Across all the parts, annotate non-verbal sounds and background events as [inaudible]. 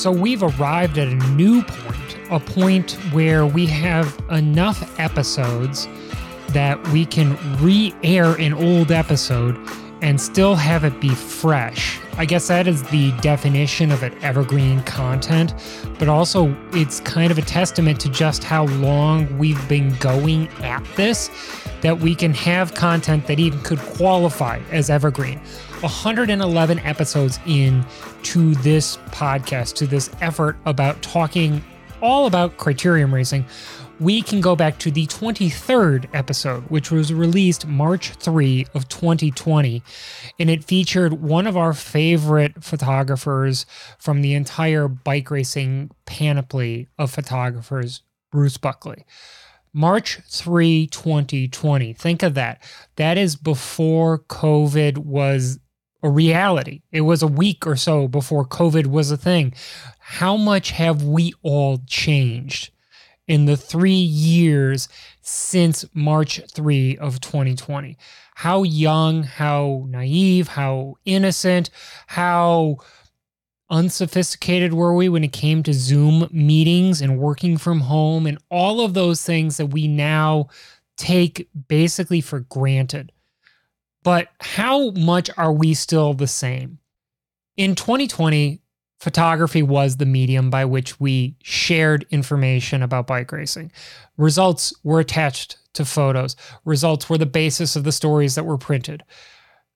So we've arrived at a new point, a point where we have enough episodes that we can re air an old episode and still have it be fresh. I guess that is the definition of an evergreen content, but also it's kind of a testament to just how long we've been going at this that we can have content that even could qualify as evergreen. 111 episodes in to this podcast, to this effort about talking all about criterium racing, we can go back to the 23rd episode, which was released March 3 of 2020. And it featured one of our favorite photographers from the entire bike racing panoply of photographers, Bruce Buckley. March 3, 2020. Think of that. That is before COVID was a reality. It was a week or so before COVID was a thing. How much have we all changed in the three years since March 3 of 2020? How young, how naive, how innocent, how unsophisticated were we when it came to Zoom meetings and working from home and all of those things that we now take basically for granted? But how much are we still the same? In 2020, photography was the medium by which we shared information about bike racing. Results were attached to photos, results were the basis of the stories that were printed.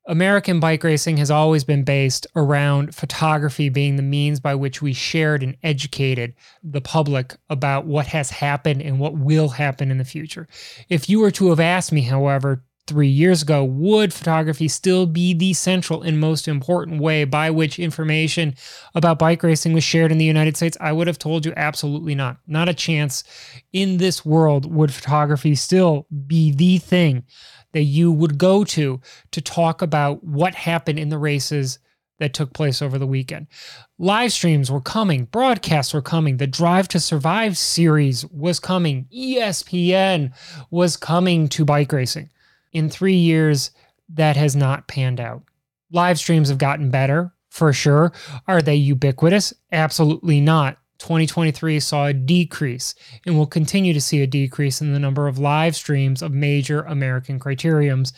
American bike racing has always been based around photography being the means by which we shared and educated the public about what has happened and what will happen in the future. If you were to have asked me, however, three years ago, would photography still be the central and most important way by which information about bike racing was shared in the United States? I would have told you absolutely not. Not a chance. In this world, would photography still be the thing that you would go to to talk about what happened in the races that took place over the weekend. Live streams were coming, broadcasts were coming, the Drive to Survive series was coming, ESPN was coming to bike racing in three years, that has not panned out. Live streams have gotten better for sure. Are they ubiquitous? Absolutely not. 2023 saw a decrease and will continue to see a decrease in the number of live streams of major American criteriums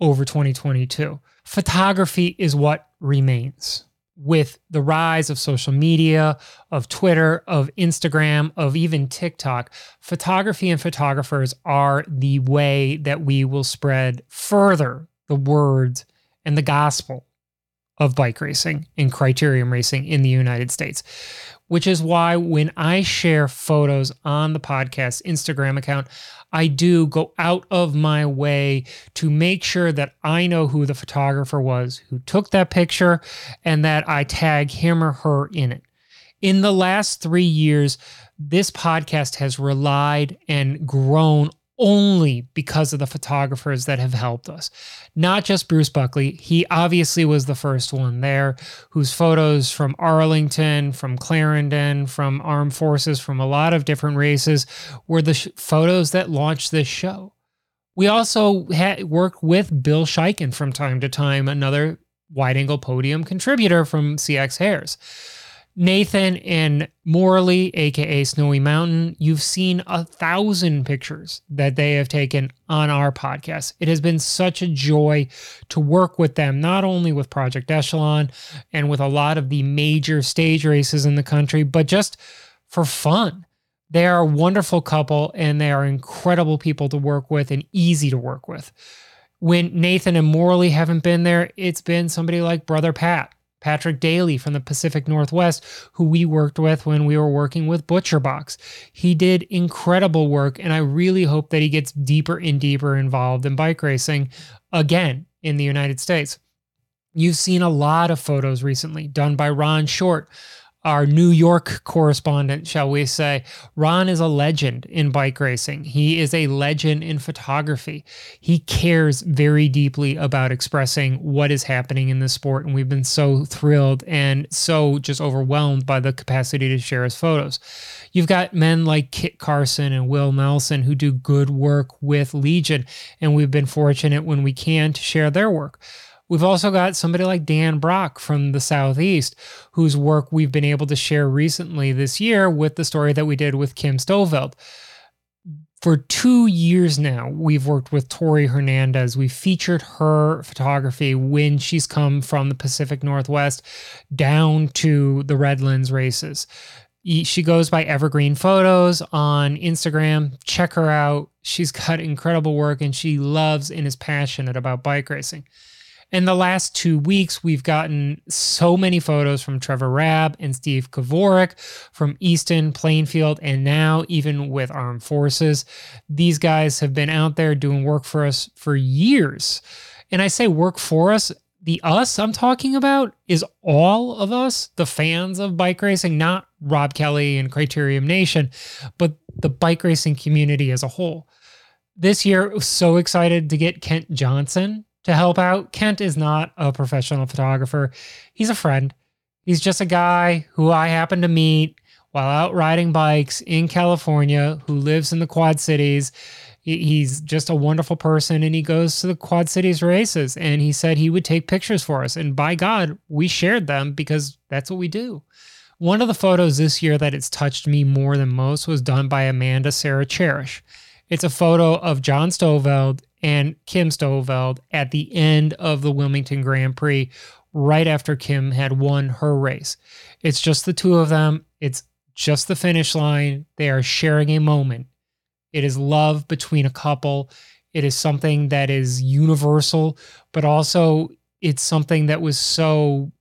over 2022. Photography is what remains with the rise of social media, of Twitter, of Instagram, of even TikTok, photography and photographers are the way that we will spread further the words and the gospel of bike racing and criterium racing in the United States. Which is why when I share photos on the podcast Instagram account, I do go out of my way to make sure that I know who the photographer was who took that picture and that I tag him or her in it. In the last three years, this podcast has relied and grown only because of the photographers that have helped us. Not just Bruce Buckley, he obviously was the first one there, whose photos from Arlington, from Clarendon, from Armed Forces, from a lot of different races were the sh- photos that launched this show. We also had worked with Bill Schieken from time to time, another wide angle podium contributor from CX Hairs. Nathan and Morley, aka Snowy Mountain, you've seen a thousand pictures that they have taken on our podcast. It has been such a joy to work with them, not only with Project Echelon and with a lot of the major stage races in the country, but just for fun. They are a wonderful couple and they are incredible people to work with and easy to work with. When Nathan and Morley haven't been there, it's been somebody like Brother Pat Patrick Daly from the Pacific Northwest, who we worked with when we were working with ButcherBox. He did incredible work, and I really hope that he gets deeper and deeper involved in bike racing again in the United States. You've seen a lot of photos recently done by Ron Short our New York correspondent, shall we say. Ron is a legend in bike racing. He is a legend in photography. He cares very deeply about expressing what is happening in the sport. And we've been so thrilled and so just overwhelmed by the capacity to share his photos. You've got men like Kit Carson and Will Nelson who do good work with Legion. And we've been fortunate when we can to share their work. We've also got somebody like Dan Brock from the Southeast, whose work we've been able to share recently this year with the story that we did with Kim Stoveld. For two years now, we've worked with Tori Hernandez. We've featured her photography when she's come from the Pacific Northwest down to the Redlands races. She goes by Evergreen Photos on Instagram. Check her out. She's got incredible work and she loves and is passionate about bike racing. In the last two weeks, we've gotten so many photos from Trevor Rabb and Steve Kavorik from Easton, Plainfield, and now even with Armed Forces. These guys have been out there doing work for us for years. And I say work for us the us I'm talking about is all of us, the fans of bike racing, not Rob Kelly and Criterium Nation, but the bike racing community as a whole. This year, so excited to get Kent Johnson to help out. Kent is not a professional photographer, he's a friend. He's just a guy who I happened to meet while out riding bikes in California, who lives in the Quad Cities he's just a wonderful person and he goes to the Quad Cities races and he said he would take pictures for us. And by God, we shared them because that's what we do. One of the photos this year that it's touched me more than most was done by Amanda Sarah Cherish. It's a photo of John Stoveld and Kim Stoveld at the end of the Wilmington Grand Prix, right after Kim had won her race. It's just the two of them. It's just the finish line. They are sharing a moment. It is love between a couple. It is something that is universal, but also it's something that was so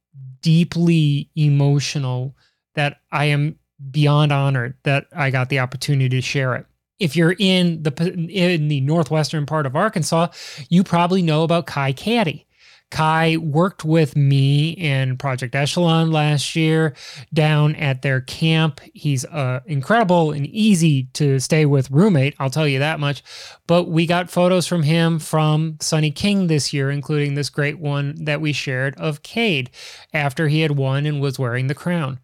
deeply emotional that I am beyond honored that I got the opportunity to share it. If you're in the in the northwestern part of Arkansas, you probably know about Kai Caddy. Kai worked with me in Project Echelon last year down at their camp. He's uh, incredible and easy to stay with roommate, I'll tell you that much. But we got photos from him from Sunny King this year, including this great one that we shared of Cade after he had won and was wearing the crown.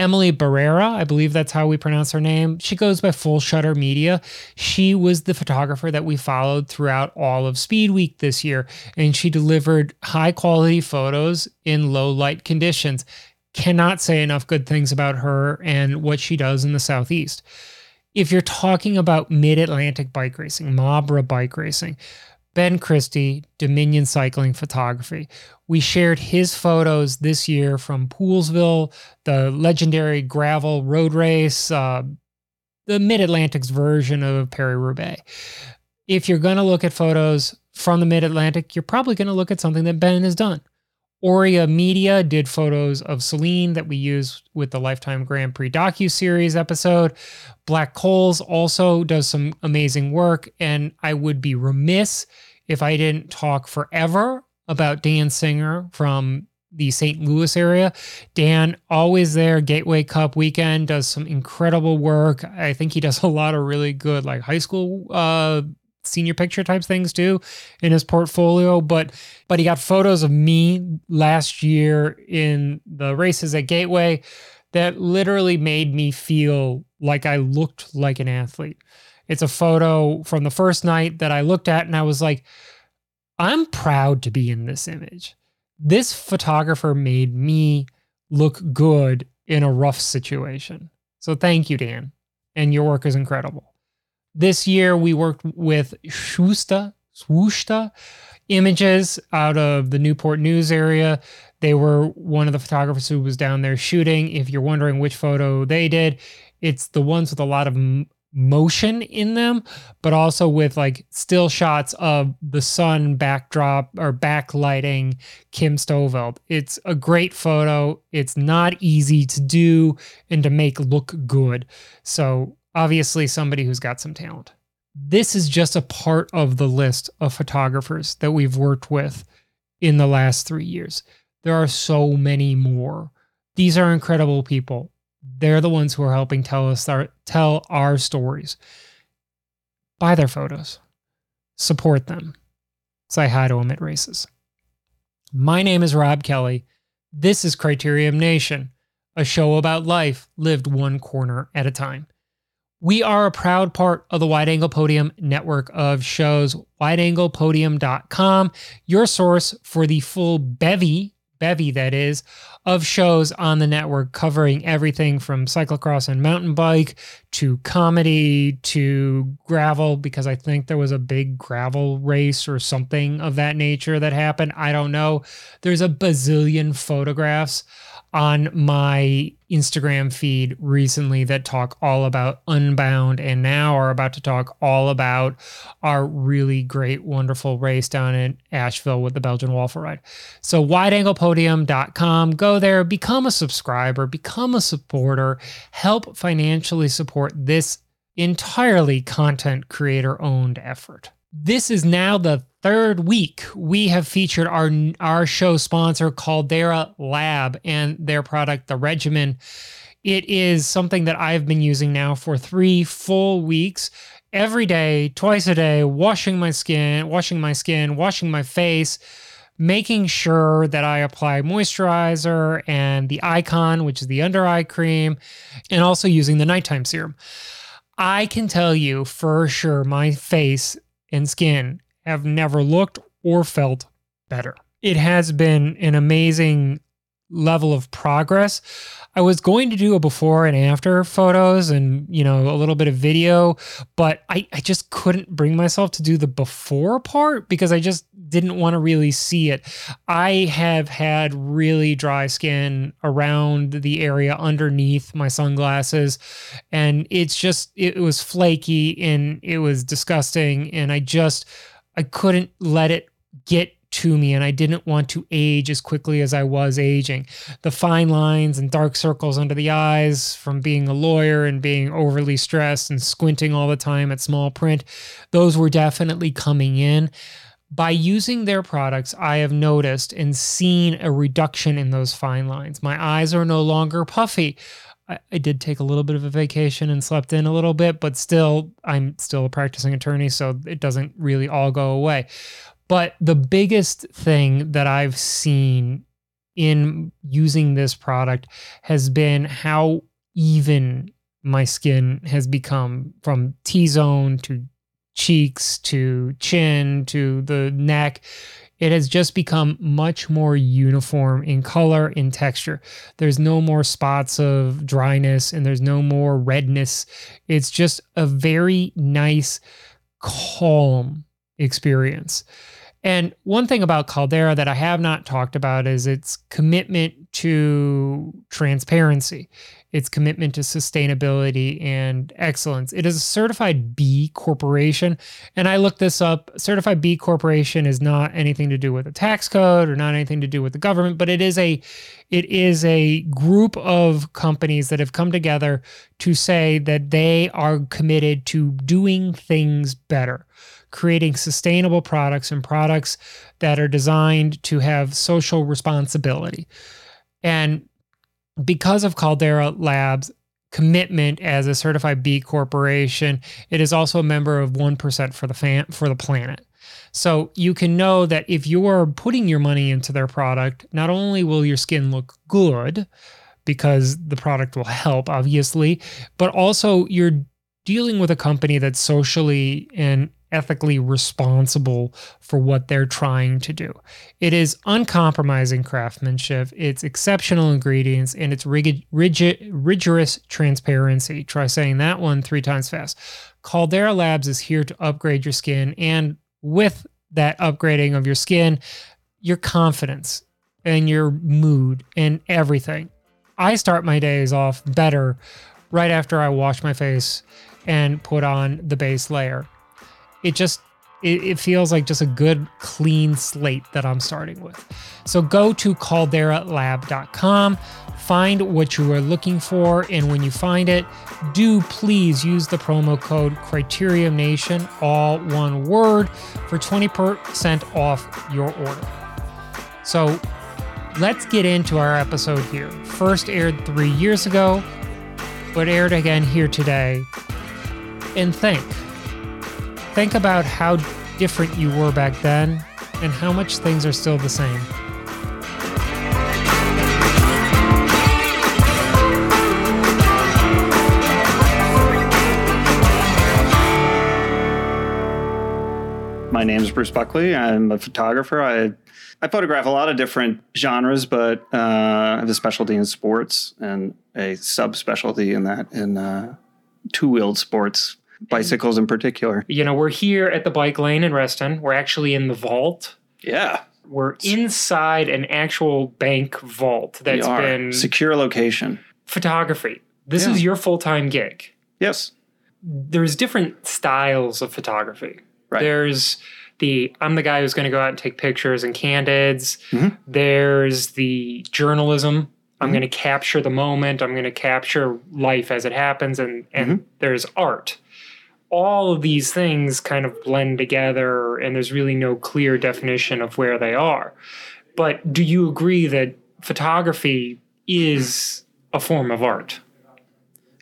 Emily Barrera, I believe that's how we pronounce her name. She goes by Full Shutter Media. She was the photographer that we followed throughout all of Speed Week this year, and she delivered high quality photos in low light conditions. Cannot say enough good things about her and what she does in the Southeast. If you're talking about mid Atlantic bike racing, Mabra bike racing, Ben Christie, Dominion Cycling Photography. We shared his photos this year from Poolesville, the legendary gravel road race, uh, the Mid Atlantic's version of Paris Roubaix. If you're going to look at photos from the Mid Atlantic, you're probably going to look at something that Ben has done. Aurea Media did photos of Celine that we used with the Lifetime Grand Prix docu series episode. Black Coals also does some amazing work, and I would be remiss if I didn't talk forever about Dan Singer from the St. Louis area. Dan, always there, Gateway Cup weekend, does some incredible work. I think he does a lot of really good, like high school uh, senior picture types things too in his portfolio but but he got photos of me last year in the races at gateway that literally made me feel like i looked like an athlete it's a photo from the first night that i looked at and i was like i'm proud to be in this image this photographer made me look good in a rough situation so thank you dan and your work is incredible this year we worked with Schusta, Swooshta images out of the Newport News area. They were one of the photographers who was down there shooting. If you're wondering which photo they did, it's the ones with a lot of motion in them, but also with like still shots of the sun backdrop or backlighting Kim Stoveld. It's a great photo. It's not easy to do and to make look good. So obviously somebody who's got some talent. This is just a part of the list of photographers that we've worked with in the last three years. There are so many more. These are incredible people. They're the ones who are helping tell us our, tell our stories. Buy their photos, support them, say hi to them at races. My name is Rob Kelly. This is Criterium Nation, a show about life lived one corner at a time. We are a proud part of the Wide Angle Podium network of shows, wideanglepodium.com, your source for the full bevy, bevy that is, of shows on the network covering everything from cyclocross and mountain bike to comedy to gravel, because I think there was a big gravel race or something of that nature that happened. I don't know. There's a bazillion photographs on my Instagram feed recently that talk all about Unbound and now are about to talk all about our really great, wonderful race down in Asheville with the Belgian Waffle Ride. So, wideanglepodium.com, go there, become a subscriber, become a supporter, help financially support this entirely content creator owned effort. This is now the third week we have featured our our show sponsor Caldera Lab and their product the regimen. It is something that I've been using now for 3 full weeks every day twice a day washing my skin washing my skin washing my face making sure that I apply moisturizer and the icon which is the under eye cream and also using the nighttime serum. I can tell you for sure my face and skin have never looked or felt better. It has been an amazing level of progress. I was going to do a before and after photos and, you know, a little bit of video, but I, I just couldn't bring myself to do the before part because I just didn't want to really see it. I have had really dry skin around the area underneath my sunglasses, and it's just, it was flaky and it was disgusting. And I just, I couldn't let it get to me and I didn't want to age as quickly as I was aging. The fine lines and dark circles under the eyes from being a lawyer and being overly stressed and squinting all the time at small print, those were definitely coming in. By using their products, I have noticed and seen a reduction in those fine lines. My eyes are no longer puffy. I, did take a little bit of a vacation and slept in a little bit, but still, I'm still a practicing attorney, so it doesn't really all go away. But the biggest thing that I've seen in using this product has been how even my skin has become from T zone to cheeks to chin to the neck it has just become much more uniform in color, in texture. There's no more spots of dryness and there's no more redness. It's just a very nice, calm experience. And one thing about Caldera that I have not talked about is its commitment to transparency, its commitment to sustainability and excellence. It is a certified B corporation. And I looked this up. Certified B corporation is not anything to do with a tax code or not anything to do with the government, but it is a it is a group of companies that have come together to say that they are committed to doing things better creating sustainable products and products that are designed to have social responsibility. And because of Caldera Labs, commitment as a certified B corporation, it is also a member of 1% for the fan, for the planet. So you can know that if you're putting your money into their product, not only will your skin look good because the product will help obviously, but also you're dealing with a company that's socially and ethically responsible for what they're trying to do. It is uncompromising craftsmanship, it's exceptional ingredients, and it's rigid, rigid, rigorous transparency. Try saying that one three times fast. Caldera Labs is here to upgrade your skin, and with that upgrading of your skin, your confidence and your mood and everything. I start my days off better right after I wash my face and put on the base layer it just it, it, feels like just a good clean slate that I'm starting with. So go to calderalab.com, find what you are looking for, and when you find it, do please use the promo code Criterium Nation, all one word, for 20% off your order. So let's get into our episode here. First aired three years ago, but aired again here today. And think think about how different you were back then and how much things are still the same. My name is Bruce Buckley. I'm a photographer. I I photograph a lot of different genres, but uh, I have a specialty in sports and a subspecialty in that in uh, two-wheeled sports, bicycles in particular. You know, we're here at the bike lane in Reston. We're actually in the vault. Yeah, We're inside an actual bank vault that's been secure location. photography. This Yeah. is your full time gig. Yes, There's different styles of photography. Right. There's the I'm the guy who's going to go out and take pictures and candids. Mhm. There's the journalism. I'm Mhm. going to capture the moment. I'm going to capture life as it happens, and and Mm-hmm. there's art. All of these things kind of blend together, and there's really no clear definition of where they are. But do you agree that photography is a form of art?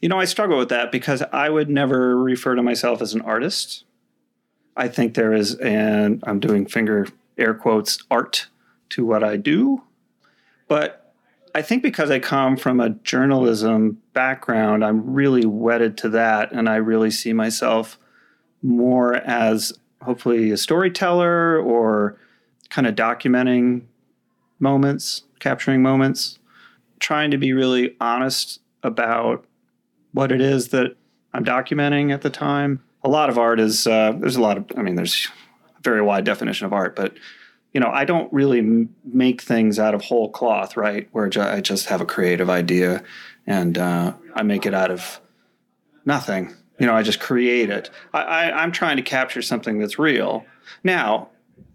You know, I struggle with that because I would never refer to myself as an artist. I think there is, and I'm doing finger air quotes, art to what I do. But I think because I come from a journalism background, I'm really wedded to that. And I really see myself more as hopefully a storyteller or kind of documenting moments, capturing moments, trying to be really honest about what it is that I'm documenting at the time. A lot of art is uh, there's a lot of I mean there's a very wide definition of art, but you know I don't really m- make things out of whole cloth, right? Where I just have a creative idea and uh, I make it out of nothing. You know, I just create it. I, I, I'm trying to capture something that's real. Now,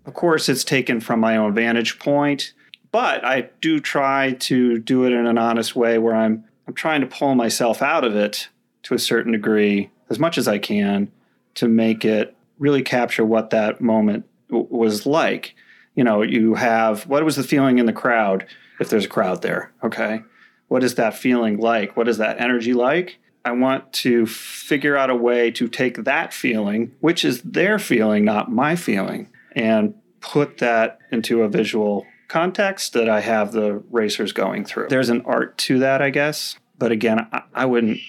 of course, it's taken from my own vantage point, but I do try to do it in an honest way where I'm I'm trying to pull myself out of it to a certain degree as much as I can to make it really capture what that moment w- was like. You know, you have what was the feeling in the crowd if there's a crowd there, okay? What is that feeling like? What is that energy like? I want to figure out a way to take that feeling, which is their feeling, not my feeling, and put that into a visual context that I have the racers going through. There's an art to that, I guess. But again, I, I wouldn't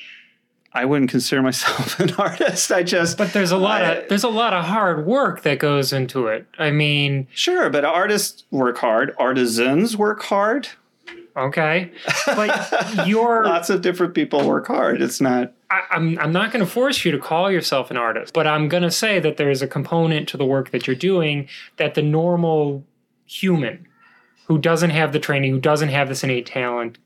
I wouldn't consider myself [laughs] an artist. I just But there's a lot I- of there's a lot of hard work that goes into it. I mean, sure, but artists work hard. Artisans work hard. okay, but you're [laughs] Lots of different people work hard. It's not I, I'm I'm not going to force you to call yourself an artist, but I'm going to say that there is a component to the work that you're doing that the normal human who doesn't have the training, who doesn't have this innate talent,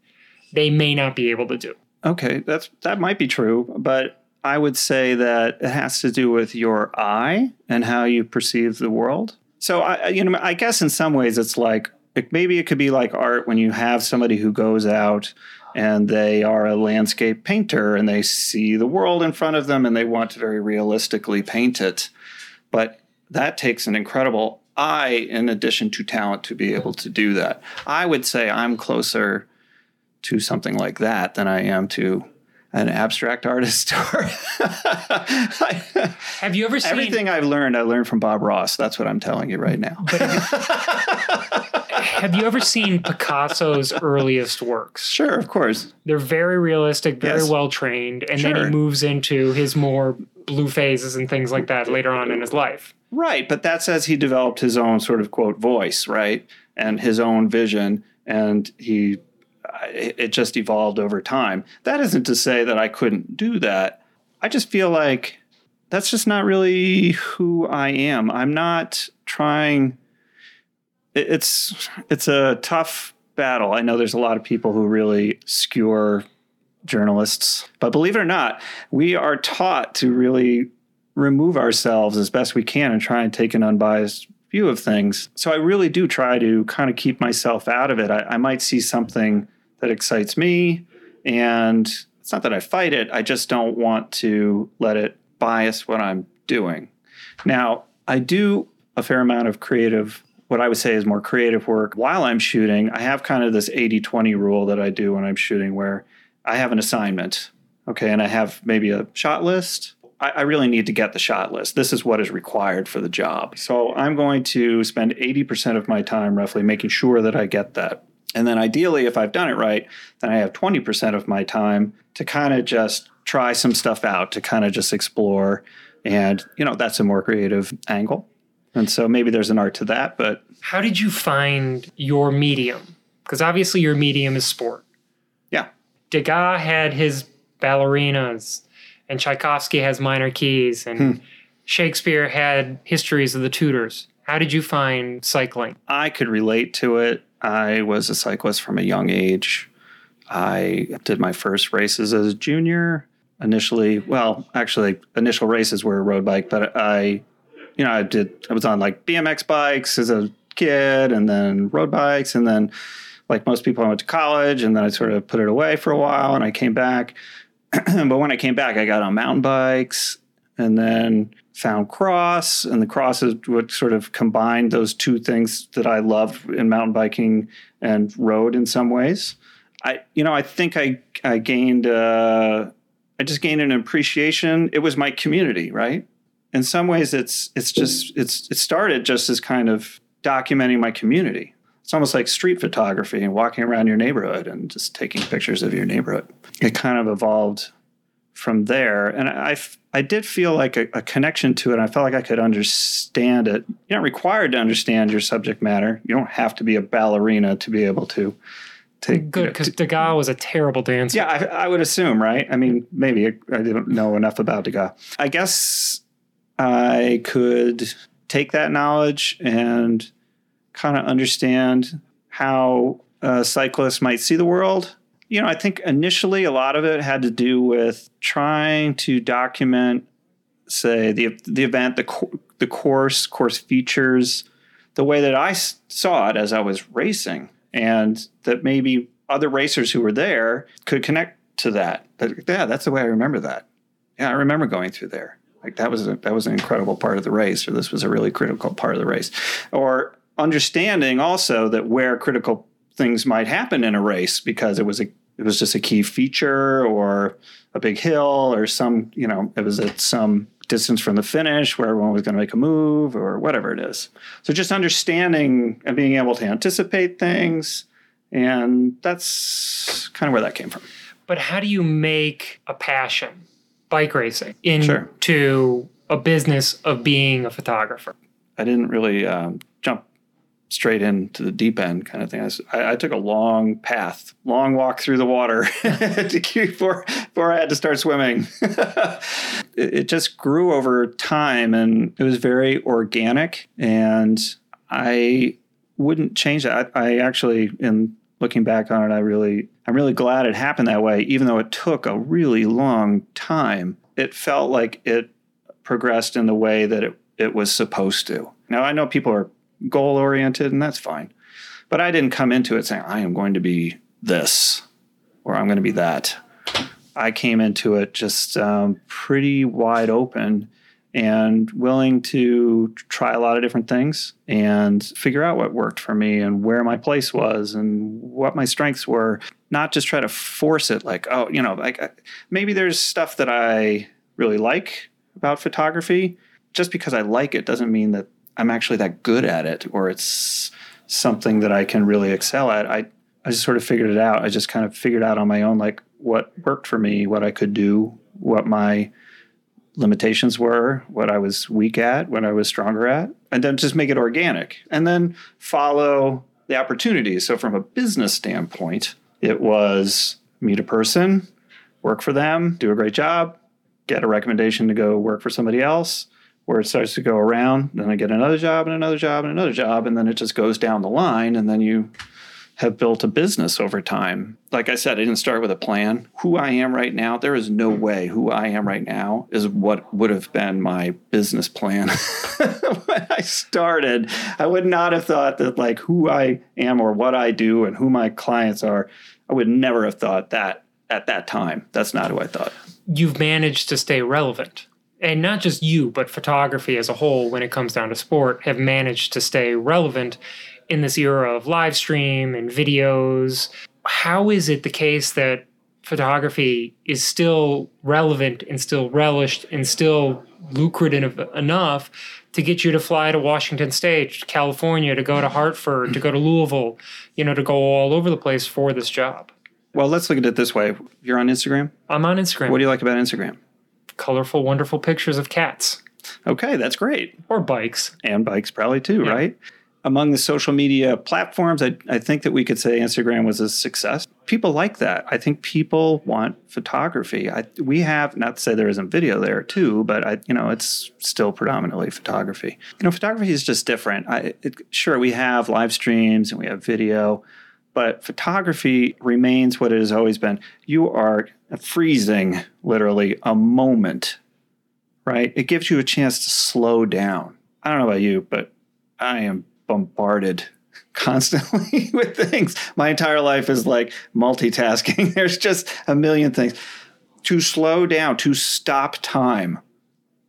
they may not be able to do. Okay, that's that might be true, but I would say that it has to do with your eye and how you perceive the world. So I, you know, I guess in some ways it's like it, maybe it could be like art when you have somebody who goes out and they are a landscape painter and they see the world in front of them and they want to very realistically paint it, but that takes an incredible eye in addition to talent to be able to do that. I would say I'm closer to something like that than I am to an abstract artist [laughs] or [laughs] Have you ever seen everything I've learned I learned from Bob Ross. That's what I'm telling you right now. [laughs] Have you ever seen Picasso's earliest works? Sure, of course. They're very realistic, very Yes. well trained, and then he moves into his more blue phases and things like that later on in his life. Right, but that's as he developed his own sort of quote voice, right? And his own vision and he it just evolved over time. That isn't to say that I couldn't do that. I just feel like that's just not really who I am. I'm not trying it's it's a tough battle. I know there's a lot of people who really skewer journalists, but believe it or not, we are taught to really remove ourselves as best we can and try and take an unbiased view of things. So I really do try to kind of keep myself out of it. I, I might see something that excites me, and it's not that I fight it, I just don't want to let it bias what I'm doing. Now, I do a fair amount of creative, what I would say is more creative work while I'm shooting. I have kind of this 80 20 rule that I do when I'm shooting where I have an assignment, okay, and I have maybe a shot list. I, I really need to get the shot list. This is what is required for the job. So I'm going to spend 80% of my time roughly making sure that I get that. And then ideally, if I've done it right, then I have 20% of my time to kind of just try some stuff out, to kind of just explore. And, you know, that's a more creative angle. And so maybe there's an art to that, but How did you find your medium? Because obviously your medium is sport. yeah. Degas had his ballerinas, and Tchaikovsky has minor keys, and hmm. Shakespeare had histories of the Tudors. How did you find cycling? I could relate to it. I was a cyclist from a young age. I did my first races as a junior. Initially, well, actually, initial races were a road bike, but I, you know, I did. I was on like BMX bikes as a kid, and then road bikes, and then, like most people, I went to college, and then I sort of put it away for a while, and I came back. [clears throat] but when I came back, I got on mountain bikes, and then found cross and the cross is what sort of combined those two things that I love in mountain biking and road in some ways. I you know I think I I gained uh, I just gained an appreciation. It was my community, right? In some ways, it's it's just it's it started just as kind of documenting my community. It's almost like street photography and walking around your neighborhood and just taking pictures of your neighborhood. It kind of evolved from there. And I, I did feel like a, a, connection to it. I felt like I could understand it. You're not required to understand your subject matter. You don't have to be a ballerina to be able to take. Good, because Degas was a terrible dancer. Yeah, I, I, would assume, right? I mean, maybe I didn't know enough about Degas. I guess I could take that knowledge and kind of understand how a cyclist might see the world you know, I think initially a lot of it had to do with trying to document, say, the the event, the the course, course features, the way that I saw it as I was racing, and that maybe other racers who were there could connect to that. That yeah, that's the way I remember that. Yeah, I remember going through there. Like that was a, that was an incredible part of the race, or this was a really critical part of the race, or understanding also that where critical things might happen in a race because it was a it was just a key feature or a big hill or some you know it was at some distance from the finish where everyone was going to make a move or whatever it is. So just understanding and being able to anticipate things and that's kind of where that came from. But how do you make a passion bike racing into sure. a business of being a photographer? I didn't really um, straight into the deep end kind of thing. I, I, took a long path, long walk through the water [laughs] before, before I had to start swimming. [laughs] it, it just grew over time and it was very organic. And I wouldn't change that. I, I actually, in looking back on it, I really, I'm really glad it happened that way, even though it took a really long time. It felt like it progressed in the way that it, it was supposed to. Now, I know people are goal oriented, and that's fine. But I didn't come into it saying, I am going to be this or I'm going to be that. I came into it just um, pretty wide open and willing to try a lot of different things and figure out what worked for me and where my place was and what my strengths were. Not just try to force it like, oh, you know, like maybe there's stuff that I really like about photography. Just because I like it doesn't mean that I'm actually that good at it or it's something that I can really excel at. I, I just sort of figured it out. I just kind of figured out on my own like what worked for me, what I could do, what my limitations were, what I was weak at, what I was stronger at, and then just make it organic and then follow the opportunities. So from a business standpoint, it was meet a person, work for them, do a great job, get a recommendation to go work for somebody else, where it starts to go around. Then I get another job and another job and another job, and then it just goes down the line, and then you have built a business over time. Like I said, I didn't start with a plan. Who I am right now, there is no way who I am right now is what would have been my business plan [laughs] when I started. I would not have thought that like who I am or what I do and who my clients are. I would never have thought that at that time. That's not who I thought. You've managed to stay relevant and not just you, but photography as a whole, when it comes down to sport, have managed to stay relevant in this era of live stream and videos. How is it the case that photography is still relevant and still relished and still lucrative enough to get you to fly to Washington State, to California, to go to Hartford, to go to Louisville, you know, to go all over the place for this job? Well, let's look at it this way. You're on Instagram? I'm on Instagram. What do you like about Instagram? Colorful, wonderful pictures of cats. Okay, that's great. Or bikes. And bikes, probably too, Yeah. right? Among the social media platforms, I, I think that we could say Instagram was a success. People like that. I think people want photography. I, we have, not to say there isn't video there too, but I, you know, it's still predominantly photography. You know, photography is just different. I, it, sure, we have live streams and we have video, but photography remains what it has always been. You are freezing literally a moment, right? It gives you a chance to slow down. I don't know about you, but I am bombarded [laughs] constantly [laughs] with things. My entire life is like multitasking. [laughs] There's just a million things. To slow down, to stop time,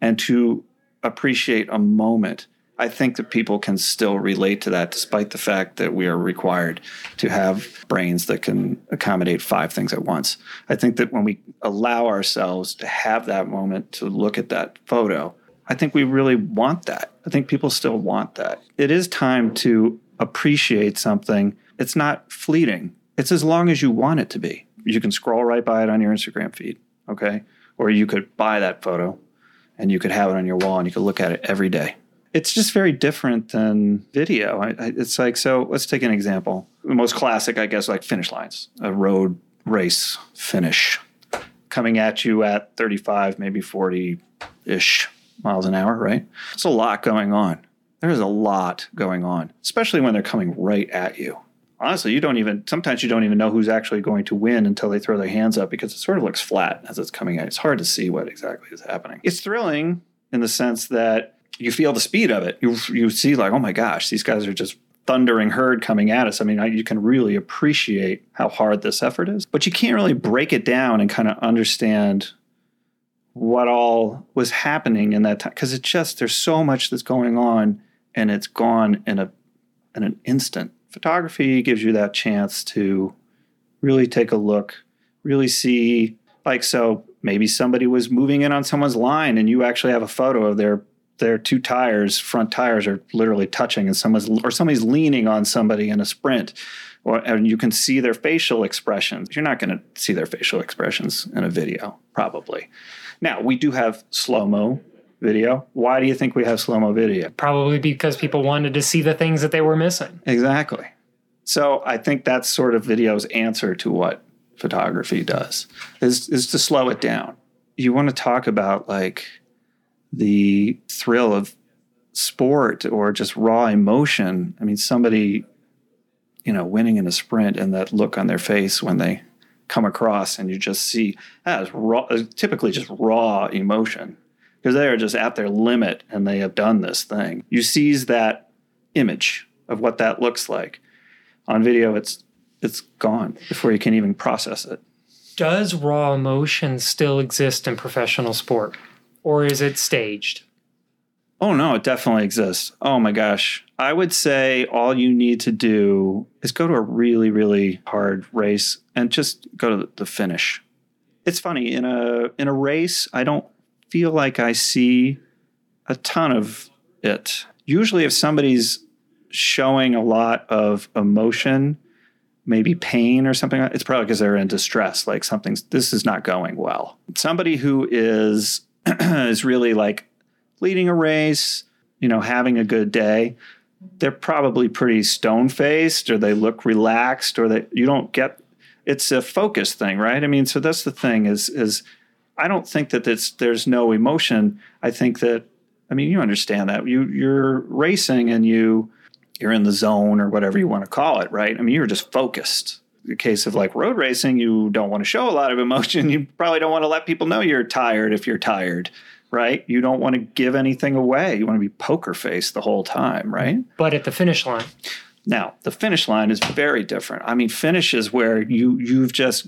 and to appreciate a moment. I think that people can still relate to that despite the fact that we are required to have brains that can accommodate five things at once. I think that when we allow ourselves to have that moment to look at that photo, I think we really want that. I think people still want that. It is time to appreciate something. It's not fleeting, it's as long as you want it to be. You can scroll right by it on your Instagram feed, okay? Or you could buy that photo and you could have it on your wall and you could look at it every day. It's just very different than video. I, I, it's like, so let's take an example. The most classic, I guess, like finish lines, a road race finish coming at you at 35, maybe 40 ish miles an hour, right? It's a lot going on. There's a lot going on, especially when they're coming right at you. Honestly, you don't even, sometimes you don't even know who's actually going to win until they throw their hands up because it sort of looks flat as it's coming at. It's hard to see what exactly is happening. It's thrilling in the sense that you feel the speed of it. You, you see, like, oh my gosh, these guys are just thundering herd coming at us. I mean, you can really appreciate how hard this effort is, but you can't really break it down and kind of understand what all was happening in that time because it's just there's so much that's going on and it's gone in a in an instant. Photography gives you that chance to really take a look, really see like so maybe somebody was moving in on someone's line and you actually have a photo of their their two tires, front tires are literally touching and someone's or somebody's leaning on somebody in a sprint. Or, and you can see their facial expressions. You're not going to see their facial expressions in a video, probably. Now, we do have slow mo video. Why do you think we have slow mo video? Probably because people wanted to see the things that they were missing. Exactly. So I think that's sort of video's answer to what photography does is is to slow it down. You want to talk about like the thrill of sport or just raw emotion. I mean, somebody, you know, winning in a sprint and that look on their face when they come across and you just see that is raw, uh, typically just raw emotion because they are just at their limit and they have done this thing. You seize that image of what that looks like. On video, it's it's gone before you can even process it. Does raw emotion still exist in professional sport? Or is it staged? Oh no, it definitely exists. Oh my gosh. I would say all you need to do is go to a really, really hard race and just go to the finish. It's funny, in a in a race, I don't feel like I see a ton of it. Usually if somebody's showing a lot of emotion, maybe pain or something, it's probably because they're in distress, like something's this is not going well. Somebody who is [clears throat] is really like leading a race, you know, having a good day, they're probably pretty stone faced or they look relaxed or they you don't get it's a focus thing, right? I mean, so that's the thing is is I don't think that it's there's no emotion. I think that I mean you understand that. You you're racing and you you're in the zone or whatever you want to call it, right? I mean, you're just focused. The case of like road racing, you don't want to show a lot of emotion. [laughs] You probably don't want to let people know you're tired if you're tired right? You don't want to give anything away. You want to be poker face the whole time, right? But at the finish line, Now, the finish line is very different. I mean, finish is where you you've just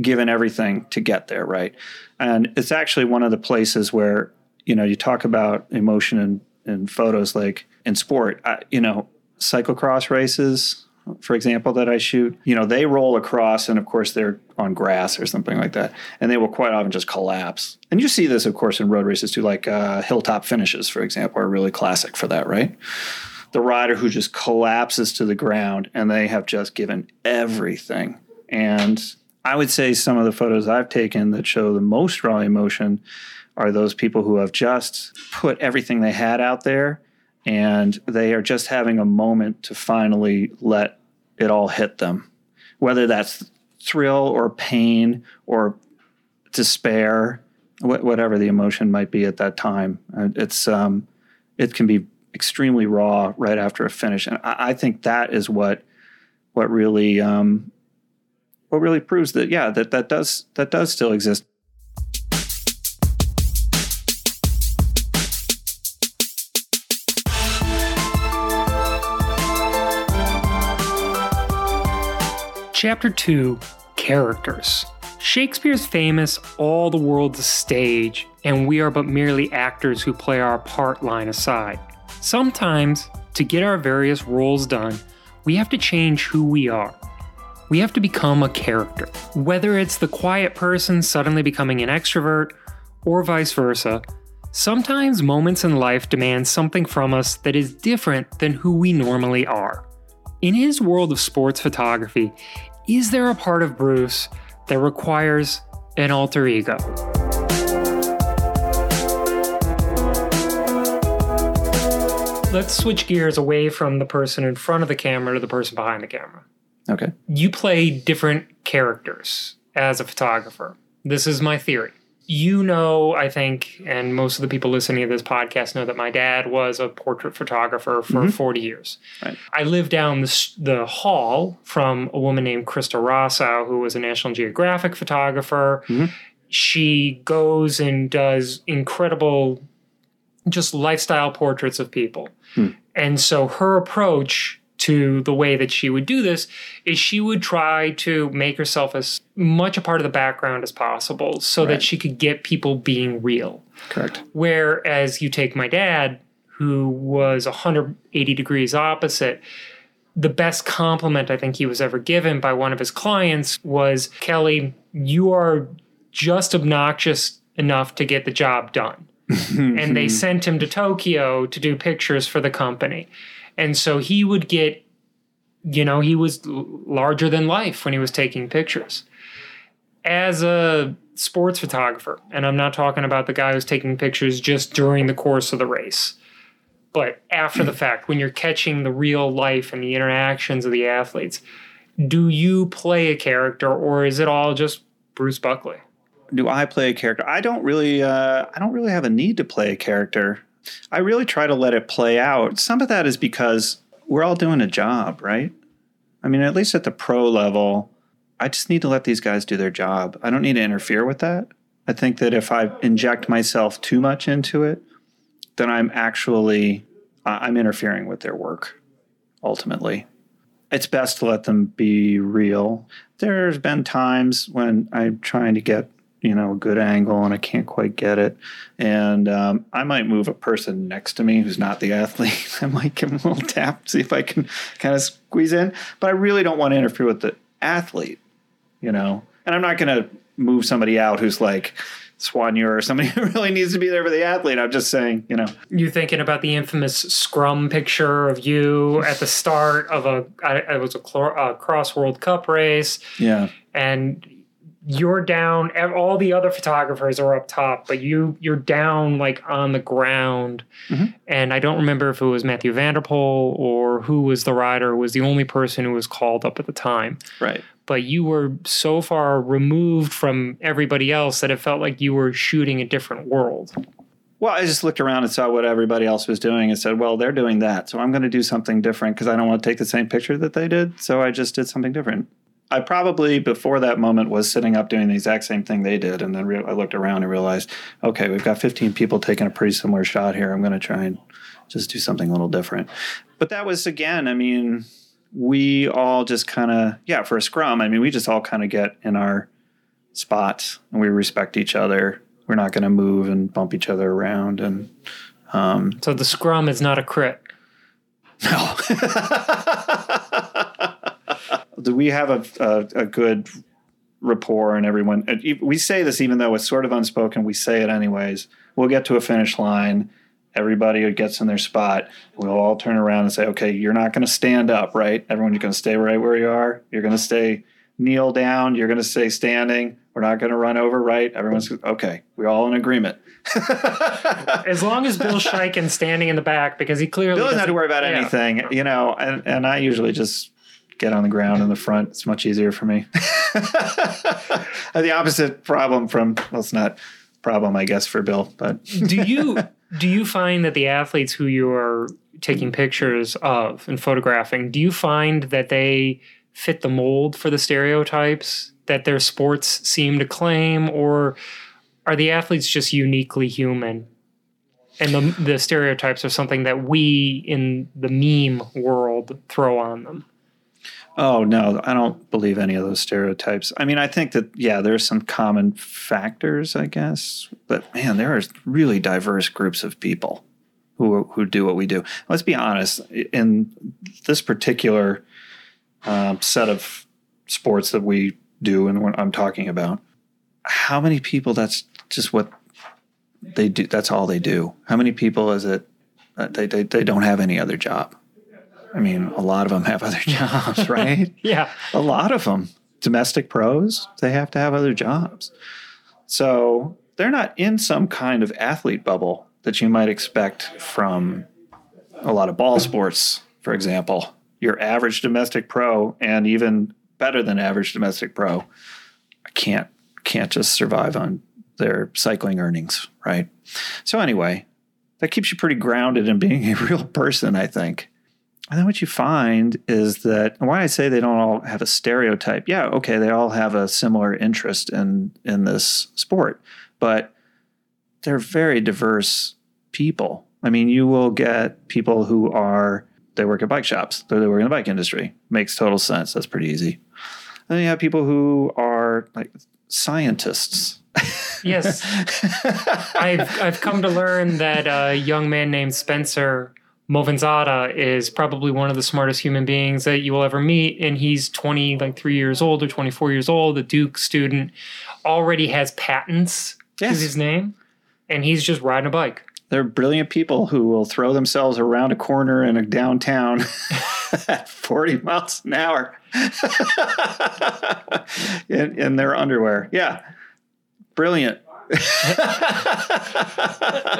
given everything to get there, right? And it's actually one of the places where you know you talk about emotion in, in photos, like in sport. I, you know, cyclocross races, for example, that I shoot. You know, they roll across, and of course they're on grass or something like that, and they will quite often just collapse. And you see this, of course, in road races too, like uh, hilltop finishes, for example, are really classic for that, right? the rider who just collapses to the ground and they have just given everything. And I would say some of the photos I've taken that show the most raw emotion are those people who have just put everything they had out there and they are just having a moment to finally let it all hit them. Whether that's thrill or pain or despair, wh- whatever the emotion might be at that time. Uh, It's um, it can be extremely raw right after a finish, and I, I think that is what what really um, what really proves that yeah that that does that does still exist. Chapter 2 Characters. Shakespeare's famous All the World's a Stage, and we are but merely actors who play our part line aside. Sometimes, to get our various roles done, we have to change who we are. We have to become a character. Whether it's the quiet person suddenly becoming an extrovert, or vice versa, sometimes moments in life demand something from us that is different than who we normally are. In his world of sports photography, is there a part of Bruce that requires an alter ego? Let's switch gears away from the person in front of the camera to the person behind the camera. Okay. You play different characters as a photographer. This is my theory. You know, I think, and most of the people listening to this podcast know that my dad was a portrait photographer for 40 years. Right. I lived down the, the hall from a woman named Krista Rossow, who was a National Geographic photographer. Mhm. She goes and does incredible, just lifestyle portraits of people. Hmm. And so her approach to the way that she would do this is she would try to make herself as much a part of the background as possible so Right. that she could get people being real. Correct. Whereas you take my dad, who was 180 degrees opposite, the best compliment I think he was ever given by one of his clients was Kelly, you are just obnoxious enough to get the job done. [laughs] and they sent him to Tokyo to do pictures for the company. And so he would get, you know, he was larger than life when he was taking pictures. As a sports photographer, and I'm not talking about the guy who's taking pictures just during the course of the race, but after the fact, when you're catching the real life and the interactions of the athletes, do you play a character or is it all just Bruce Buckley? do I play a character? I don't really uh, I don't really have a need to play a character. I really try to let it play out. Some of that is because we're all doing a job, right? I mean, at least at the pro level, I just need to let these guys do their job. I don't need to interfere with that. I think that if I inject myself too much into it, then I'm actually I'm interfering with their work ultimately. It's best to let them be real. There's been times when I'm trying to get you know a good angle and I can't quite get it, and um, I might move a person next to me who's not the athlete. [laughs] I might give them a little tap, see if I can kind of squeeze in. But I really don't want to interfere with the athlete, you know. And I'm not going to move somebody out who's like soigneur or somebody [laughs] who really needs to be there for the athlete. I'm just saying, you know, you thinking about the infamous scrum picture of you at the start of a I- it was a, clor- a cross World Cup race, yeah, and you're down. All the other photographers are up top, but you you're down like on the ground. Mhm. And I don't remember if it was Mathieu van der Poel or who was the rider. Was the only person who was called up at the time. right. But you were so far removed from everybody else that it felt like you were shooting a different world. Well, I just looked around and saw what everybody else was doing and said, well, they're doing that. So I'm going to do something different because I don't want to take the same picture that they did. So I just did something different. I probably, before that moment, was sitting up doing the exact same thing they did. And then re- I looked around and realized, okay, we've got 15 people taking a pretty similar shot here. I'm going to try and just do something a little different. But that was, again, I mean, we all just kind of, yeah, for a scrum, I mean, we just all kind of get in our spots and we respect each other. We're not going to move and bump each other around. And um, So the scrum is not a crit. [laughs] no. [laughs] Do we have a, a, a good rapport and everyone? We say this even though it's sort of unspoken. We say it anyways. We'll get to a finish line. Everybody gets in their spot. We'll all turn around and say, "Okay, you're not going to stand up, right? Everyone's going to stay right where you are. You're going to stay kneel down. You're going to stay standing. We're not going to run over, right? Everyone's okay. We're all in agreement. [laughs] As long as Bill Schieken's standing in the back because he clearly Bill doesn't have to worry about yeah. anything, you know, and, and I usually just get on the ground in the front. It's much easier for me. [laughs] the opposite problem from, well, it's not problem, I guess, for Bill, but do you [laughs] do you find that the athletes who you are taking pictures of and photographing, do you find that they fit the mold for the stereotypes that their sports seem to claim, or are the athletes just uniquely human? And the, the stereotypes are something that we in the meme world throw on them. Oh no, I don't believe any of those stereotypes. I mean, I think that yeah, there's some common factors, I guess, but man, there are really diverse groups of people who who do what we do. Let's be honest. In this particular um, set of sports that we do, and what I'm talking about, how many people? That's just what they do. That's all they do. How many people is it? Uh, they, they they don't have any other job. I mean, a lot of them have other [laughs] jobs, right? [laughs] Yeah. A lot of them. Domestic pros, they have to have other jobs. So they're not in some kind of athlete bubble that you might expect from a lot of ball sports, for example. Your average domestic pro and even better than average domestic pro can't can't just survive on their cycling earnings, right? So anyway, that keeps you pretty grounded in being a [laughs] real person, I think. And then what you find is that why I say they don't all have a stereotype. Yeah, okay, they all have a similar interest in in this sport, but they're very diverse people. I mean, you will get people who are they work at bike shops, they work in the bike industry. Makes total sense. That's pretty easy. And then you have people who are like scientists. Yes. [laughs] I've I've come to learn that a young man named Spencer Moavenzadeh is probably one of the smartest human beings that you will ever meet, and he's twenty like three years old or twenty four years old, a Duke student, already has patents Yes. to his name, and he's just riding a bike. They're brilliant people who will throw themselves around a corner in a downtown [laughs] at 40 miles an hour [laughs] in, in their underwear. Yeah. Brilliant.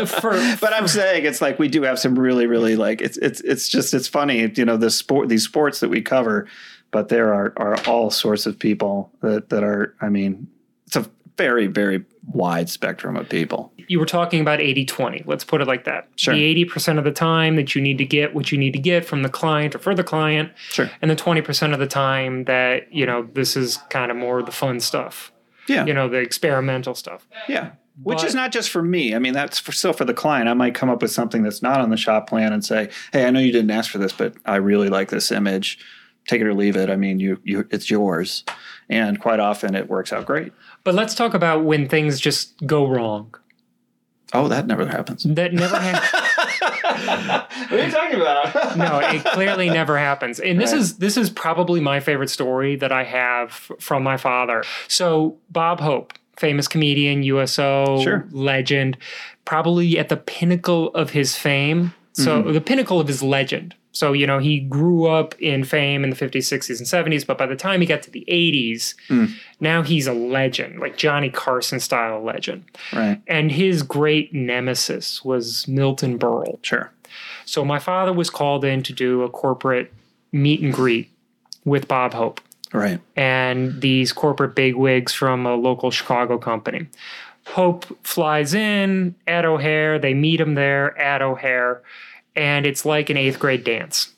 For [laughs] but I'm saying it's like we do have some really, really like it's it's it's just it's funny, you know, the sport these sports that we cover, but there are are all sorts of people that that are I mean, it's a very, very wide spectrum of people. you were talking about 80-20. Let's put it like that. Sure. The eighty percent of the time that you need to get what you need to get from the client or for the client, Sure. and the twenty percent of the time that you know this is kind of more the fun stuff. Yeah. You know, the experimental stuff. Yeah. Which But- is not just for me. I mean, that's for, still for the client. I might come up with something that's not on the shop plan and say, "Hey, I know you didn't ask for this, but I really like this image. Take it or leave it. I mean, you, you, it's yours." And quite often, it works out great. But let's talk about when things just go wrong. Oh, that never happens. That never happens. [laughs] what are you talking about? [laughs] no, it clearly never happens. And this Right. is this is probably my favorite story that I have from my father. So Bob Hope, famous comedian, USO Sure. legend, probably at the pinnacle of his fame. So Mm-hmm. the pinnacle of his legend. So you know he grew up in fame in the 50s, 60s, and 70s, but by the time he got to the 80s, Mm. now he's a legend, like Johnny Carson style legend. right. And his great nemesis was Milton Berle. Sure. So my father was called in to do a corporate meet and greet with Bob Hope Right. and these corporate bigwigs from a local Chicago company. Hope flies in at O'Hare. They meet him there at O'Hare, and it's like an eighth grade dance.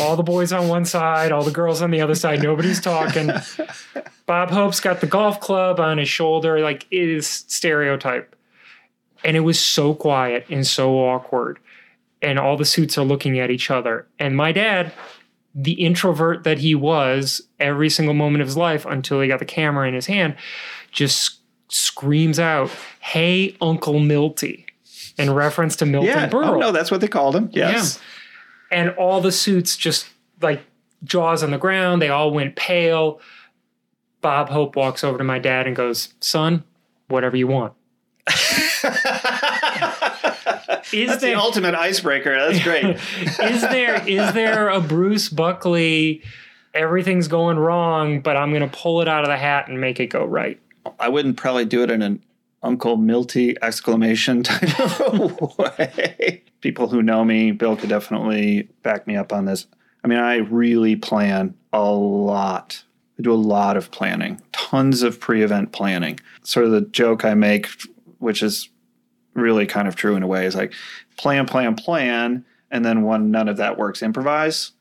All the boys on one side, all the girls on the other side. Nobody's talking. [laughs] Bob Hope's got the golf club on his shoulder, like it is stereotype. And it was so quiet and so awkward. And all the suits are looking at each other. And my dad, the introvert that he was every single moment of his life until he got the camera in his hand, just screams out, Hey, Uncle Milty, in reference to Milton Yeah. Oh, Berle. Oh, no, that's what they called him. Yes. And all the suits just like jaws on the ground, they all went pale. Bob Hope walks over to my dad and goes, Son, whatever you want. [laughs] [laughs] Is That's the ultimate icebreaker. That's great. [laughs] is there is there a Bruce Buckley everything's going wrong, but I'm going to pull it out of the hat and make it go right. I wouldn't probably do it in an Uncle Milty exclamation type of [laughs] way. People who know me, Bill could definitely back me up on this. I mean, I really plan a lot. I do a lot of planning, tons of pre event planning. Sort of the joke I make, which is really kind of true in a way, is like plan, plan, plan. And then when none of that works, improvise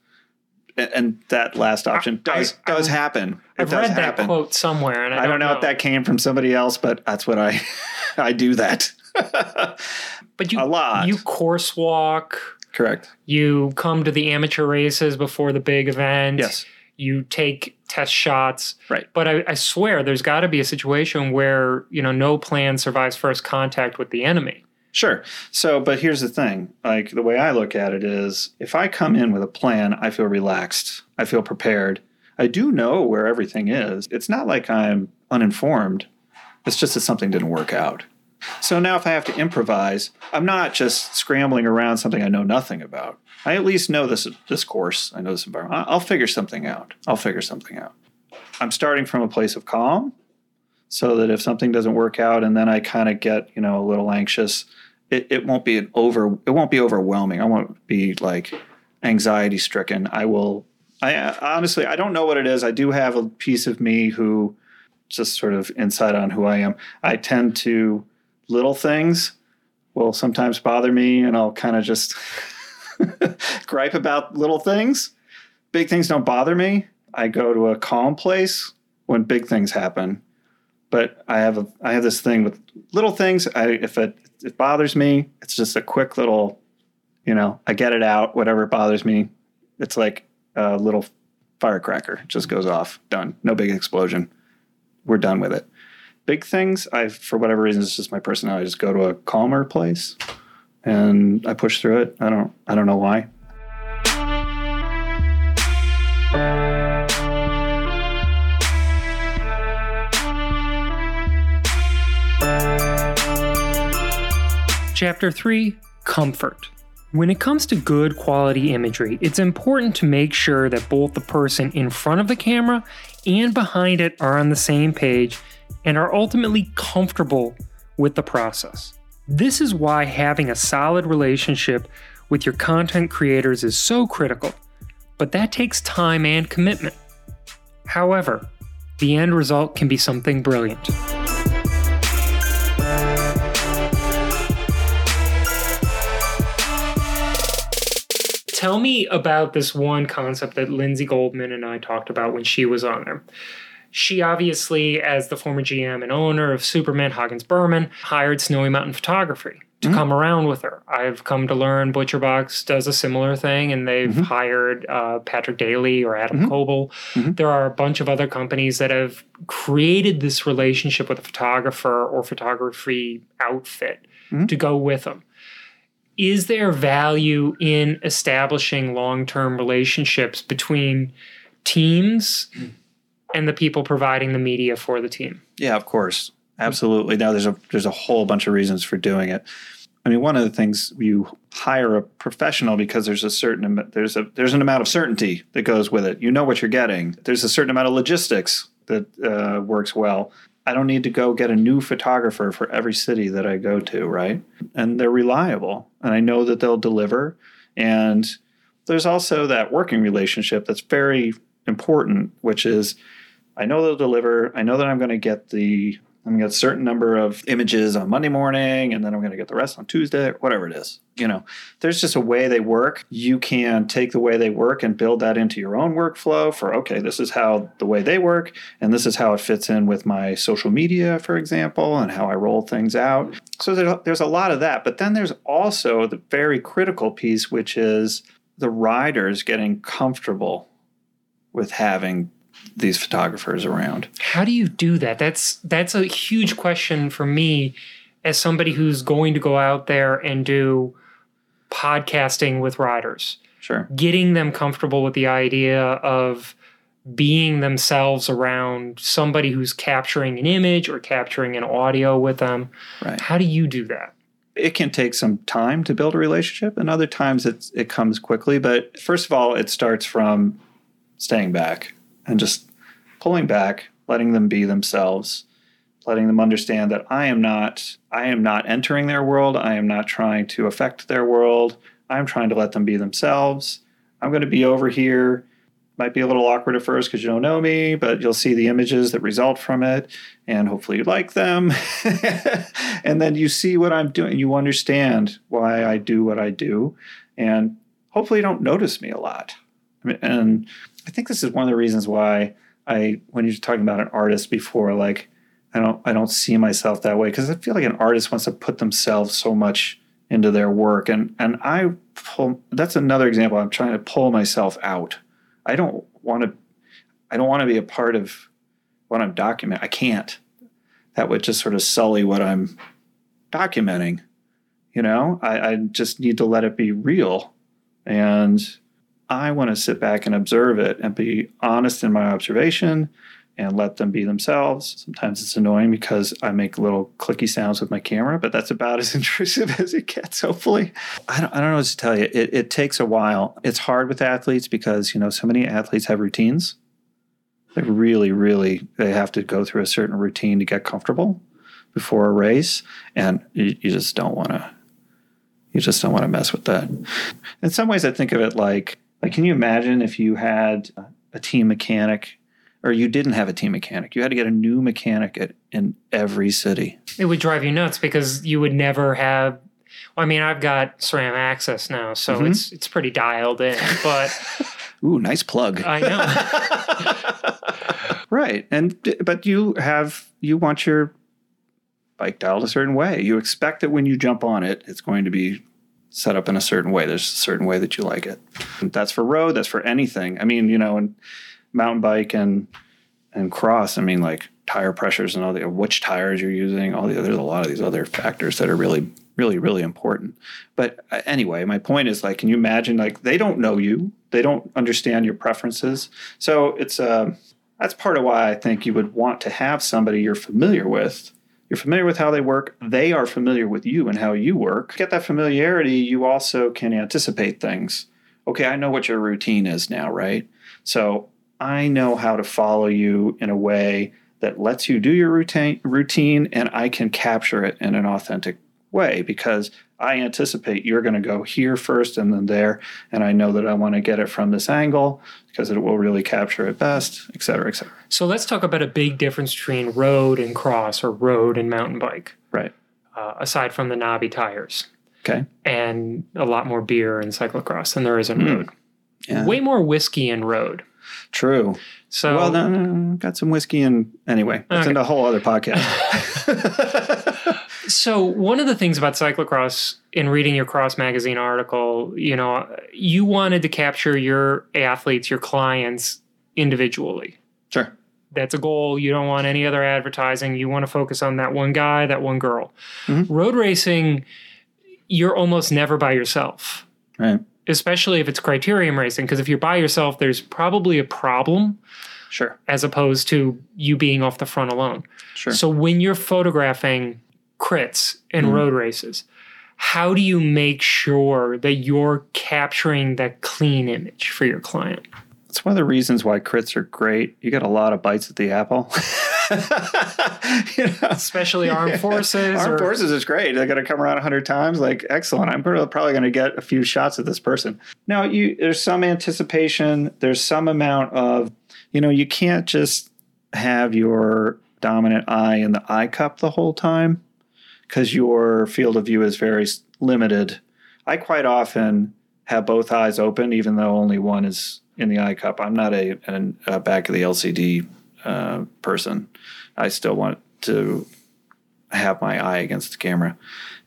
and that last option does I, does happen. It I've does read happen. that quote somewhere, and I, I don't, know, know, if that came from somebody else, but that's what I [laughs] I do that. [laughs] but you a lot. You course walk. Correct. You come to the amateur races before the big event. Yes. You take test shots. Right. But I, I swear, there's got to be a situation where you know no plan survives first contact with the enemy. Sure. So, but here's the thing like, the way I look at it is if I come in with a plan, I feel relaxed, I feel prepared. I do know where everything is. It's not like I'm uninformed, it's just that something didn't work out. So now, if I have to improvise, I'm not just scrambling around something I know nothing about. I at least know this this course. I know this environment. I'll figure something out. I'll figure something out. I'm starting from a place of calm, so that if something doesn't work out, and then I kind of get you know a little anxious, it, it won't be an over it won't be overwhelming. I won't be like anxiety stricken. I will I honestly I don't know what it is. I do have a piece of me who just sort of insight on who I am. I tend to little things will sometimes bother me and I'll kind of just [laughs] gripe about little things. Big things don't bother me. I go to a calm place when big things happen. But I have a I have this thing with little things. I if it it bothers me, it's just a quick little, you know, I get it out. Whatever bothers me, it's like a little firecracker. It just goes off. Done. No big explosion. We're done with it. Big things, I for whatever reason, it's just my personality. I just go to a calmer place, and I push through it. I don't. I don't know why. Chapter 3 Comfort. When it comes to good quality imagery, it's important to make sure that both the person in front of the camera and behind it are on the same page and are ultimately comfortable with the process. This is why having a solid relationship with your content creators is so critical, but that takes time and commitment. However, the end result can be something brilliant. tell me about this one concept that Lindsay Goldman and I talked about when she was on there. She obviously, as the former GM and owner of Supermint Hagens Berman, hired Snowy Mountain Photography to mm-hmm. come around with her. I've come to learn ButcherBox does a similar thing, and they've mm-hmm. hired uh, Patrick Daly or Adam mm-hmm. Coble. Mm-hmm. There are a bunch of other companies that have created this relationship with a photographer or photography outfit mm-hmm. to go with them is there value in establishing long-term relationships between teams and the people providing the media for the team? Yeah, of course. Absolutely. Now there's a there's a whole bunch of reasons for doing it. I mean, one of the things you hire a professional because there's a certain there's a there's an amount of certainty that goes with it. You know what you're getting. There's a certain amount of logistics that uh, works well. I don't need to go get a new photographer for every city that I go to, right? And they're reliable and I know that they'll deliver. And there's also that working relationship that's very important, which is I know they'll deliver. I know that I'm going to get the I'm going to get a certain number of images on Monday morning, and then I'm going to get the rest on Tuesday, whatever it is. You know, there's just a way they work. You can take the way they work and build that into your own workflow for, okay, this is how the way they work, and this is how it fits in with my social media, for example, and how I roll things out. So there's a lot of that. But then there's also the very critical piece, which is the riders getting comfortable with having these photographers around. How do you do that? That's that's a huge question for me as somebody who's going to go out there and do podcasting with riders. Sure. Getting them comfortable with the idea of being themselves around somebody who's capturing an image or capturing an audio with them. Right. How do you do that? It can take some time to build a relationship, and other times it's, it comes quickly. But first of all, it starts from staying back and just pulling back, letting them be themselves, letting them understand that I am not I am not entering their world, I am not trying to affect their world. I'm trying to let them be themselves. I'm going to be over here might be a little awkward at first because you don't know me, but you'll see the images that result from it, and hopefully you like them. [laughs] and then you see what I'm doing. You understand why I do what I do, and hopefully you don't notice me a lot. And I think this is one of the reasons why I, when you're talking about an artist before, like I don't, I don't see myself that way because I feel like an artist wants to put themselves so much into their work, and and I pull. That's another example. I'm trying to pull myself out I don't want to I don't want to be a part of what I'm documenting. I can't. That would just sort of sully what I'm documenting. You know, I, I just need to let it be real. And I want to sit back and observe it and be honest in my observation and let them be themselves. Sometimes it's annoying because I make little clicky sounds with my camera, but that's about as [laughs] intrusive as it gets, hopefully. I don't, I don't know what to tell you. It, it takes a while. It's hard with athletes because, you know, so many athletes have routines. They really, really, they have to go through a certain routine to get comfortable before a race. And you, you just don't want to, you just don't want to mess with that. In some ways, I think of it like, like, can you imagine if you had a team mechanic or you didn't have a team mechanic. You had to get a new mechanic at, in every city. It would drive you nuts because you would never have. I mean, I've got SRAM access now, so mm-hmm. it's it's pretty dialed in. But [laughs] ooh, nice plug. I know. [laughs] right, and but you have you want your bike dialed a certain way. You expect that when you jump on it, it's going to be set up in a certain way. There's a certain way that you like it. That's for road. That's for anything. I mean, you know, and mountain bike and and cross, I mean, like tire pressures and all the which tires you're using, all the there's a lot of these other factors that are really, really, really important. But uh, anyway, my point is like, can you imagine like they don't know you, they don't understand your preferences, so it's uh, that's part of why I think you would want to have somebody you're familiar with. You're familiar with how they work. They are familiar with you and how you work. Get that familiarity. You also can anticipate things. Okay, I know what your routine is now, right? So I know how to follow you in a way that lets you do your routine, routine and I can capture it in an authentic way because I anticipate you're going to go here first and then there. And I know that I want to get it from this angle because it will really capture it best, et cetera, et cetera. So let's talk about a big difference between road and cross or road and mountain bike. Right. Uh, aside from the knobby tires. Okay. And a lot more beer in cyclocross than there is in mm. road. Yeah. Way more whiskey in road. True. So well, no, no, no, got some whiskey and anyway, that's okay. a whole other podcast. [laughs] [laughs] so one of the things about cyclocross in reading your cross magazine article, you know, you wanted to capture your athletes, your clients individually. Sure. That's a goal. You don't want any other advertising. You want to focus on that one guy, that one girl. Mm-hmm. Road racing, you're almost never by yourself. Right especially if it's criterium racing, because if you're by yourself, there's probably a problem. Sure. As opposed to you being off the front alone. Sure. So when you're photographing crits in mm. road races, how do you make sure that you're capturing that clean image for your client? It's one of the reasons why crits are great. You get a lot of bites at the apple. [laughs] you know? Especially armed [laughs] forces. armed or... forces is great. They're going to come around a hundred times. Like excellent. I'm probably going to get a few shots of this person. Now, you there's some anticipation. There's some amount of, you know, you can't just have your dominant eye in the eye cup the whole time because your field of view is very limited. I quite often have both eyes open, even though only one is in the eye cup. I'm not a, a back of the LCD uh, person. I still want to have my eye against the camera.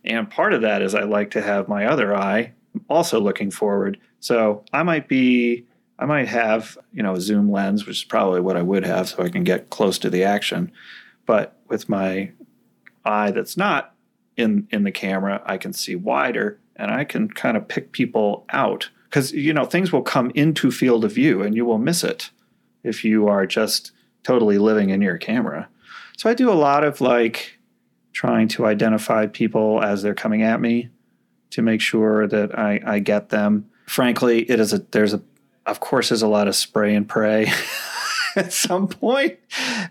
And part of that is I like to have my other eye also looking forward. So I might be, I might have, you know, a zoom lens, which is probably what I would have so I can get close to the action. But with my eye that's not in, in the camera, I can see wider and I can kind of pick people out because, you know, things will come into field of view and you will miss it if you are just totally living in your camera. So I do a lot of like trying to identify people as they're coming at me to make sure that I, I get them. Frankly, it is a there's a of course, there's a lot of spray and pray [laughs] [laughs] at some point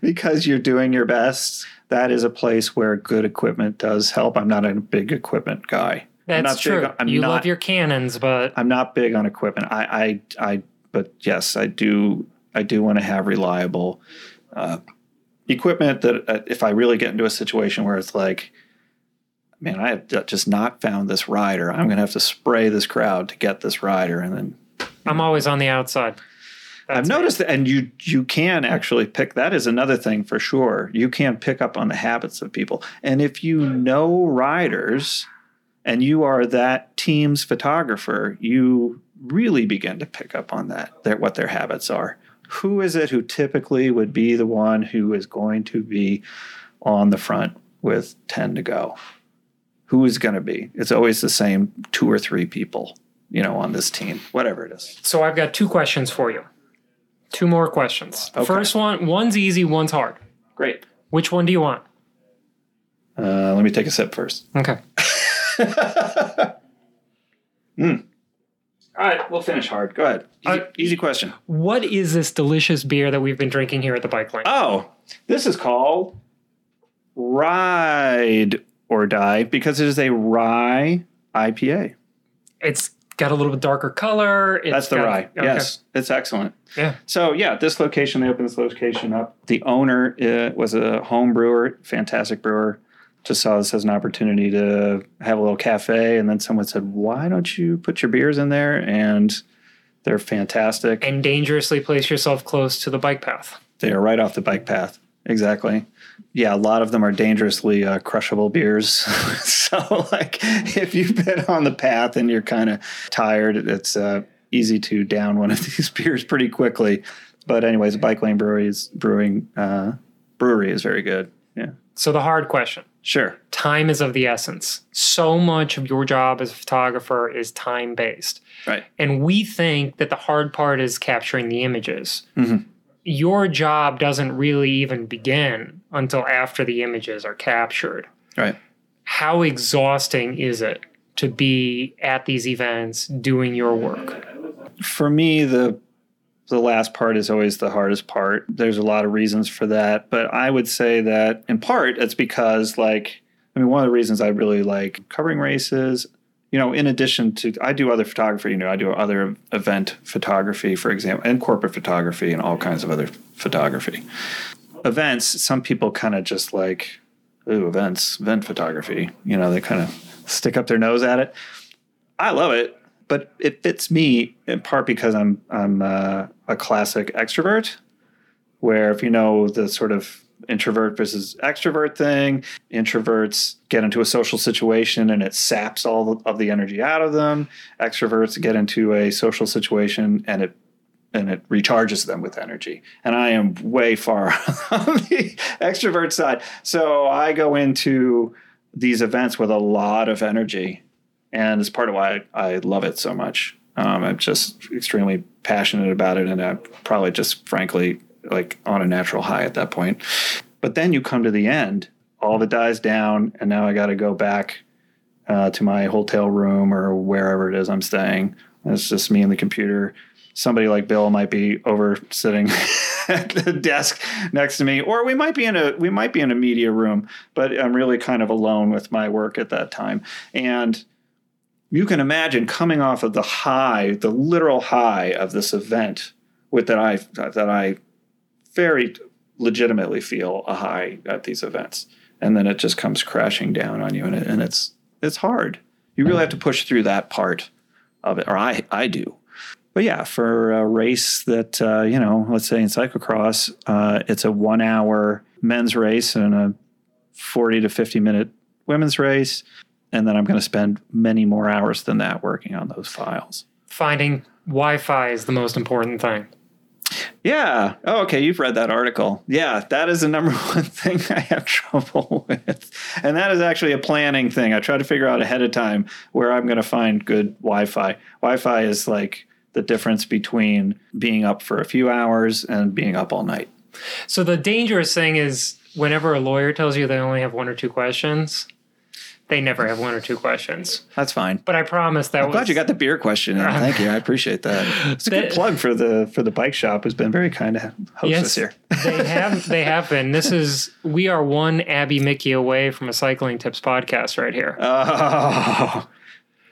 because you're doing your best. That is a place where good equipment does help. I'm not a big equipment guy. I'm That's not true. Big, I'm you not, love your Canons, but I'm not big on equipment. I, I, I, but yes, I do. I do want to have reliable uh, equipment that uh, if I really get into a situation where it's like, man, I have just not found this rider. I'm going to have to spray this crowd to get this rider, and then I'm always on the outside. I've That's me. noticed that, and you you can actually pick. That is another thing for sure. You can pick up on the habits of people, and if you know riders, and you are that team's photographer, you really begin to pick up on that. Their, what their habits are. Who is it who typically would be the one who is going to be on the front with ten to go? Who is going to be? It's always the same two or three people, you know, on this team, whatever it is. So I've got two questions for you. Two more questions. The Okay. First one, one's easy, one's hard. Great. Which one do you want? Uh, let me take a sip first. Okay. [laughs] All right, we'll finish hard. Go ahead. Easy, Uh, easy question. What is this delicious beer that we've been drinking here at the bike lane? Oh, this is called Ride or Die because it is a rye IPA. It's got a little bit darker color. It's That's the got- rye. okay. Yes, it's excellent. Yeah. So yeah, this location they opened this location up. The owner uh, was a home brewer, fantastic brewer. Just saw this as an opportunity to have a little cafe, and then someone said, "Why don't you put your beers in there?" And they're fantastic. And dangerously place yourself close to the bike path. They are right off the bike path. Exactly. Yeah, a lot of them are dangerously uh, crushable beers. [laughs] so, like, if you've been on the path and you're kind of tired, it's uh, easy to down one of [laughs] these beers pretty quickly. But, anyways, Bike Lane Brewery's brewing uh, brewery is very good. Yeah, So the hard question. sure. Time is of the essence. So much of your job as a photographer is time based. Right. And we think that the hard part is capturing the images. Mhm. Your job doesn't really even begin until after the images are captured. Right. How exhausting is it to be at these events doing your work? for me the the last part is always the hardest part there's a lot of reasons for that but i would say that in part it's because like i mean one of the reasons i really like covering races you know in addition to i do other photography you know i do other event photography for example and corporate photography and all kinds of other photography. Events some people kind of just like ooh events event photography you know they kind of stick up their nose at it. I love it but it fits me in part because I'm I'm uh, a classic extrovert, where if you know the sort of introvert versus extrovert thing, introverts get into a social situation and it saps all of the energy out of them. Extroverts get into a social situation and it and it recharges them with energy. And I am way far [laughs] on the extrovert side, so I go into these events with a lot of energy and it's part of why I, I love it so much. Um, I'm just extremely passionate about it, and I'm probably just frankly like on a natural high at that point. But then you come to the end, all of it dies down, and now I got to go back uh, to my hotel room or wherever it is I'm staying. It's just me and the computer. Somebody like Bill might be over sitting [laughs] at the desk next to me, or we might be in a we might be in a media room, but I'm really kind of alone with my work at that time. And you can imagine coming off of the high, the literal high of this event, with that I that I very legitimately feel a high at these events, and then it just comes crashing down on you, and, it, and it's it's hard. You really have to push through that part of it, or I I do. But yeah, for a race that uh, you know, let's say in cyclocross, uh, it's a one-hour men's race and a forty to fifty minute women's race and then I'm going to spend many more hours than that working on those files. Finding Wi Fi is the most important thing. Yeah. Oh, okay. You've read that article. Yeah, that is the number [laughs] one thing I have trouble [laughs] with. And that is actually a planning thing. I try to figure out ahead of time where I'm going to find good Wi Fi. Wi Fi is like the difference between being up for a few hours and being up all night. So the dangerous thing is whenever a lawyer tells you they only have one or two questions, they never have one or two questions. That's fine. But I promise that I'm was glad you got the beer question in. Thank you. I appreciate that. It's a good plug for the for the bike shop who's been very kind to host Yes. us here. they have they have been. This is we are one Abby Mickey away from a cycling tips podcast right here. Oh,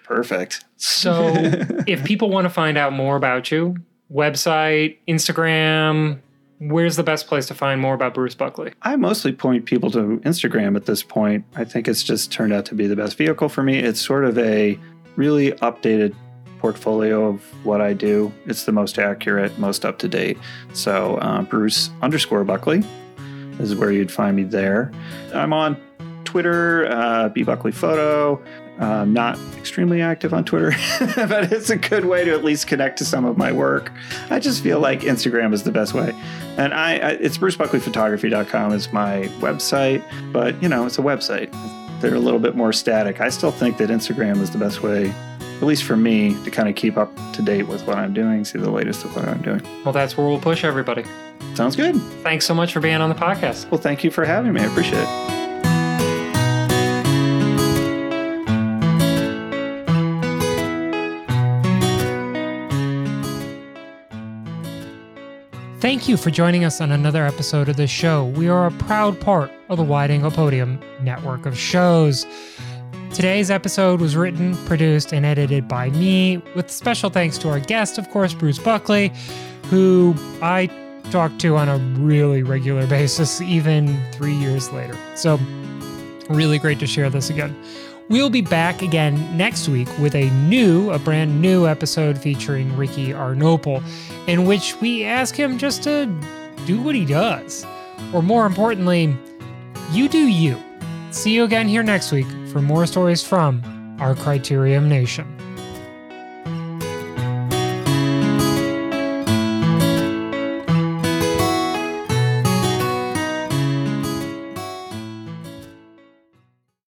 perfect. So [laughs] if people want to find out more about you, website, Instagram, where's the best place to find more about Bruce Buckley? I mostly point people to Instagram at this point. I think it's just turned out to be the best vehicle for me. It's sort of a really updated portfolio of what I do. It's the most accurate, most up to date. So uh, Bruce underscore Buckley is where you'd find me there. I'm on Twitter, uh, B Buckley Photo. I'm not extremely active on Twitter, [laughs] but it's a good way to at least connect to some of my work. I just feel like Instagram is the best way. And I, I it's brucebuckleyphotography.com is my website, but you know, it's a website. They're a little bit more static. I still think that Instagram is the best way, at least for me, to kind of keep up to date with what I'm doing, see the latest of what I'm doing. Well, that's where we'll push everybody. Sounds good. Thanks so much for being on the podcast. Well, thank you for having me. I appreciate it. Thank you for joining us on another episode of this show. We are a proud part of the Wide Angle Podium network of shows. Today's episode was written, produced, and edited by me, with special thanks to our guest, of course, Bruce Buckley, who I talk to on a really regular [laughs] basis, even three years later. So, really great to share this again. We'll be back again next week with a new, a brand new episode featuring Ricky Arnopol, in which we ask him just to do what he does. Or more importantly, you do you. See you again here next week for more stories from our Criterium Nation.